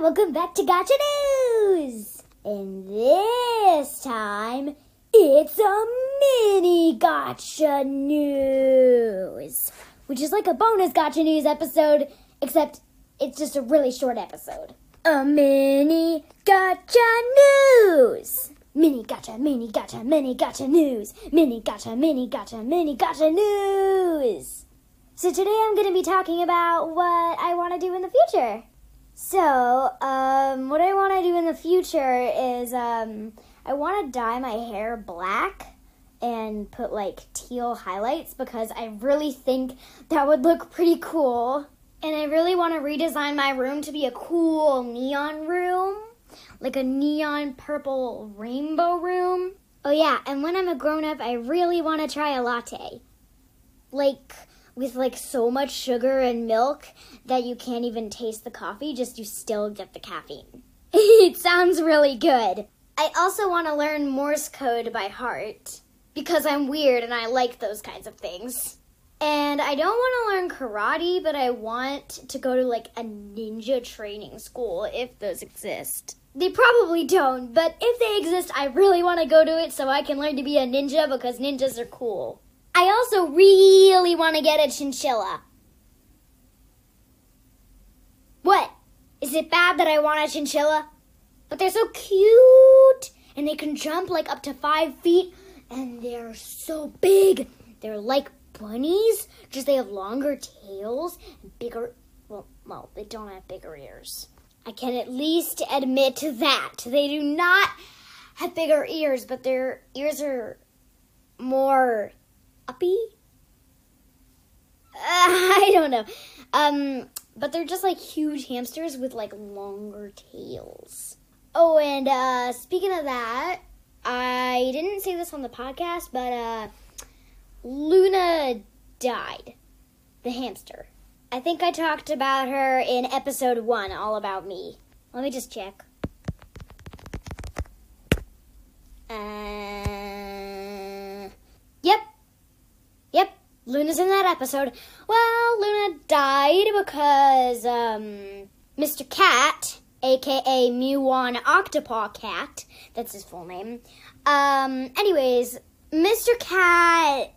welcome back to Gotcha News! And this time, it's a mini Gotcha News! Which is like a bonus Gotcha News episode, except it's just a really short episode. A mini Gotcha News! Mini Gotcha, mini Gotcha, mini Gotcha News! Mini Gotcha, mini Gotcha, mini Gotcha News! So today I'm going to be talking about what I want to do in the future. So, um, what I want to do in the future is um, I want to dye my hair black and put like teal highlights because I really think that would look pretty cool. And I really want to redesign my room to be a cool neon room, like a neon purple rainbow room. Oh, yeah, and when I'm a grown up, I really want to try a latte. Like, with like so much sugar and milk that you can't even taste the coffee, just you still get the caffeine. it sounds really good. I also want to learn Morse code by heart because I'm weird and I like those kinds of things. And I don't want to learn karate, but I want to go to like a ninja training school if those exist. They probably don't, but if they exist, I really want to go to it so I can learn to be a ninja because ninjas are cool. I also really want to get a chinchilla. What? Is it bad that I want a chinchilla? But they're so cute and they can jump like up to five feet and they're so big. They're like bunnies, just they have longer tails and bigger. Well, well, they don't have bigger ears. I can at least admit to that they do not have bigger ears, but their ears are more Uh, I don't know. Um, but they're just like huge hamsters with like longer tails. Oh, and uh, speaking of that, I didn't say this on the podcast, but uh, Luna died. The hamster. I think I talked about her in episode one, all about me. Let me just check. Uh, Luna's in that episode. Well, Luna died because um, Mr. Cat, aka Muon Octopaw Cat, that's his full name. Um, anyways, Mr. Cat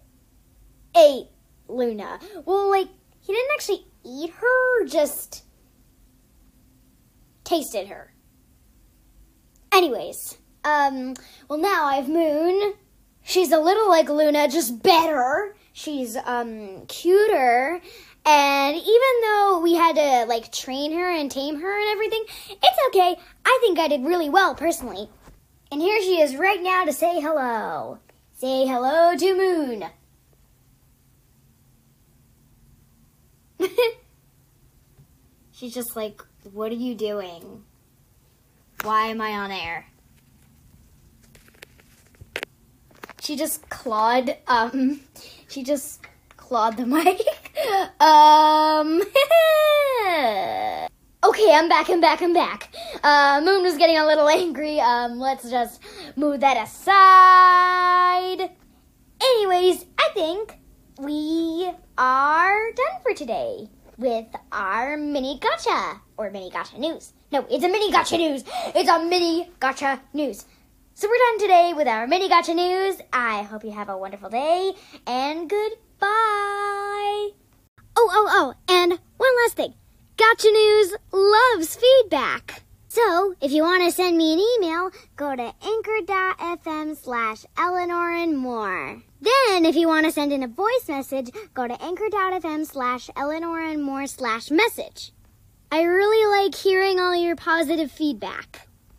ate Luna. Well, like, he didn't actually eat her, just tasted her. Anyways, um, well, now I have Moon. She's a little like Luna, just better. She's um cuter. And even though we had to like train her and tame her and everything, it's okay. I think I did really well personally. And here she is right now to say hello. Say hello to Moon. She's just like, what are you doing? Why am I on air? She just clawed, um, she just clawed the mic. um, okay, I'm back, I'm back, I'm back. Uh, Moon was getting a little angry. Um, let's just move that aside. Anyways, I think we are done for today with our mini gotcha or mini gotcha news. No, it's a mini gotcha news. It's a mini gotcha news. So we're done today with our mini gotcha news. I hope you have a wonderful day and goodbye. Oh, oh, oh, and one last thing. Gotcha News loves feedback. So, if you want to send me an email, go to anchor.fm slash Eleanor and more. Then, if you want to send in a voice message, go to anchor.fm slash Eleanor and more slash message. I really like hearing all your positive feedback.